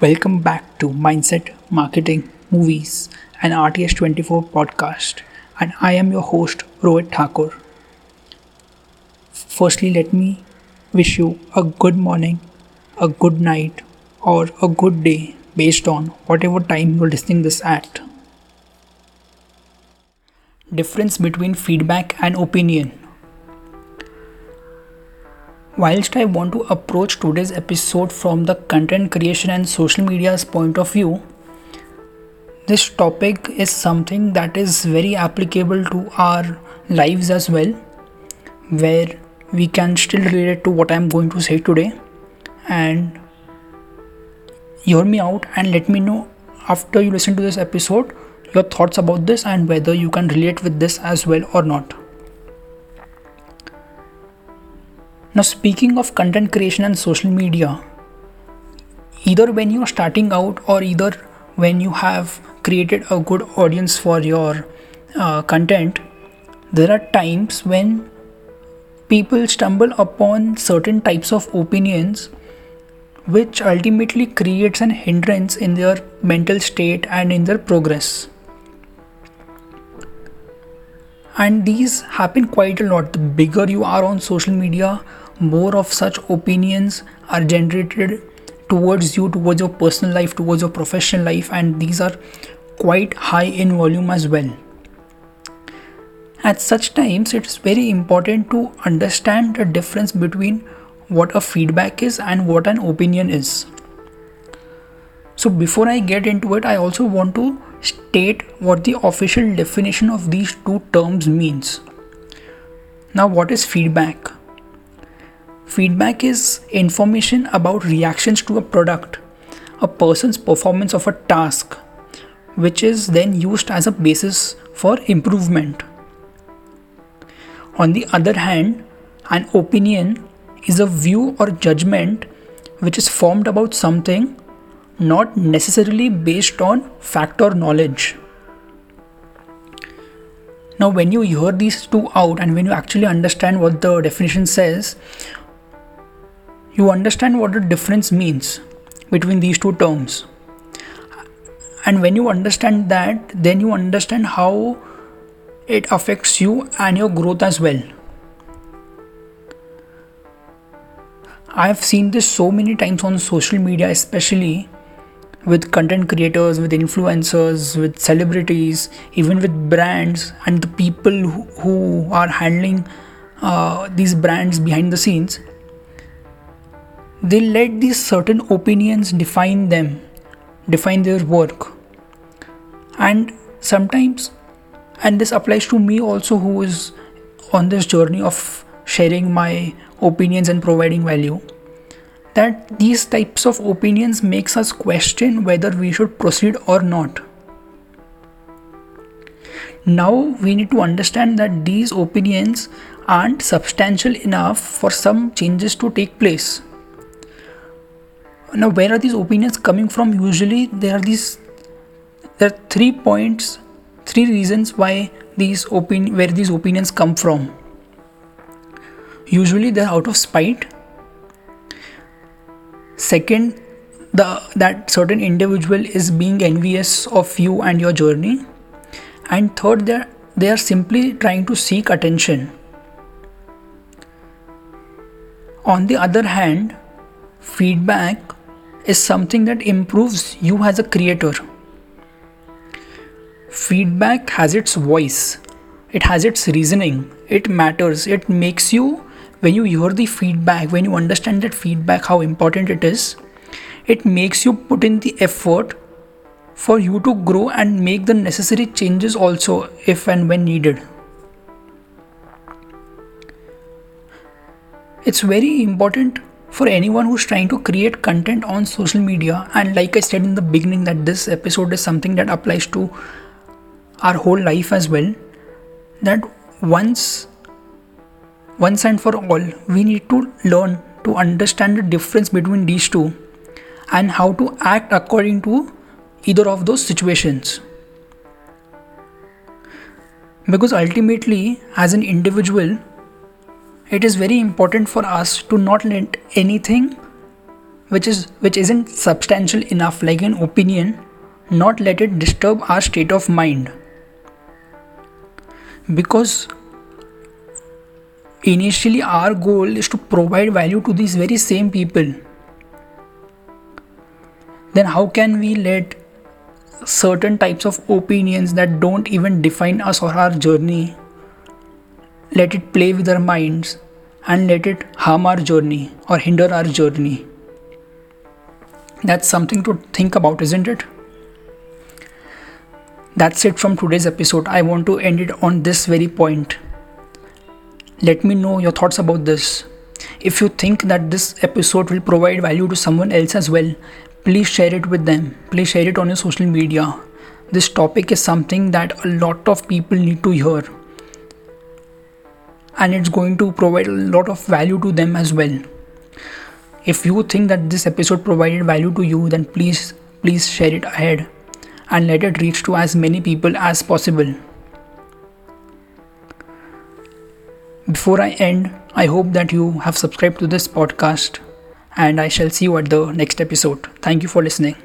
Welcome back to Mindset Marketing Movies and RTS24 podcast. And I am your host, Rohit Thakur. Firstly, let me wish you a good morning, a good night, or a good day based on whatever time you're listening this at. Difference between feedback and opinion. Whilst I want to approach today's episode from the content creation and social media's point of view, this topic is something that is very applicable to our lives as well, where we can still relate to what I'm going to say today. And hear me out and let me know after you listen to this episode your thoughts about this and whether you can relate with this as well or not. Now, speaking of content creation and social media, either when you're starting out or either when you have created a good audience for your uh, content, there are times when people stumble upon certain types of opinions which ultimately creates an hindrance in their mental state and in their progress. And these happen quite a lot. The bigger you are on social media more of such opinions are generated towards you towards your personal life towards your professional life and these are quite high in volume as well. At such times it's very important to understand the difference between what a feedback is and what an opinion is. So before i get into it i also want to state what the official definition of these two terms means. Now what is feedback Feedback is information about reactions to a product, a person's performance of a task, which is then used as a basis for improvement. On the other hand, an opinion is a view or judgment which is formed about something not necessarily based on fact or knowledge. Now, when you hear these two out and when you actually understand what the definition says, you understand what the difference means between these two terms. And when you understand that then you understand how it affects you and your growth as well. I have seen this so many times on social media especially with content creators with influencers with celebrities even with brands and the people who, are handling uh, these brands behind the scenes they let these certain opinions define them, define their work. And sometimes, and this applies to me also, who is on this journey of sharing my opinions and providing value that these types of opinions makes us question whether we should proceed or not now we need to understand that these opinions aren't substantial enough for some changes to take place now where are these opinions coming from? Usually there are these there are three points three reasons why these opinion where these opinions come from. Usually they're out of spite. Second the that certain individual is being envious of you and your journey. And third they they are simply trying to seek attention. On the other hand feedback is something that improves you as a creator. Feedback has its voice, it has its reasoning, it matters, it makes you, when you hear the feedback, when you understand that feedback, how important it is, it makes you put in the effort for you to grow and make the necessary changes also if and when needed. It's very important for anyone who's trying to create content on social media and like i said in the beginning that this episode is something that applies to our whole life as well that once once and for all we need to learn to understand the difference between these two and how to act according to either of those situations. Because ultimately as an individual it is very important for us to not let anything which is which isn't substantial enough like an opinion not let it disturb our state of mind. Because initially our goal is to provide value to these very same people. Then how can we let certain types of opinions that don't even define us or our journey let it play with our minds and let it harm our journey or hinder our journey that's something to think about isn't it that's it from today's episode. I want to end it on this very point. Let me know your thoughts about this. If you think that this episode will provide value to someone else as well, please share it with them. Please share it on your social media. This topic is something that a lot of people need to hear. And it's going to provide a lot of value to them as well. If you think that this episode provided value to you, then please, please share it ahead and let it reach to as many people as possible. Before I end, I hope that you have subscribed to this podcast and I shall see you at the next episode. Thank you for listening.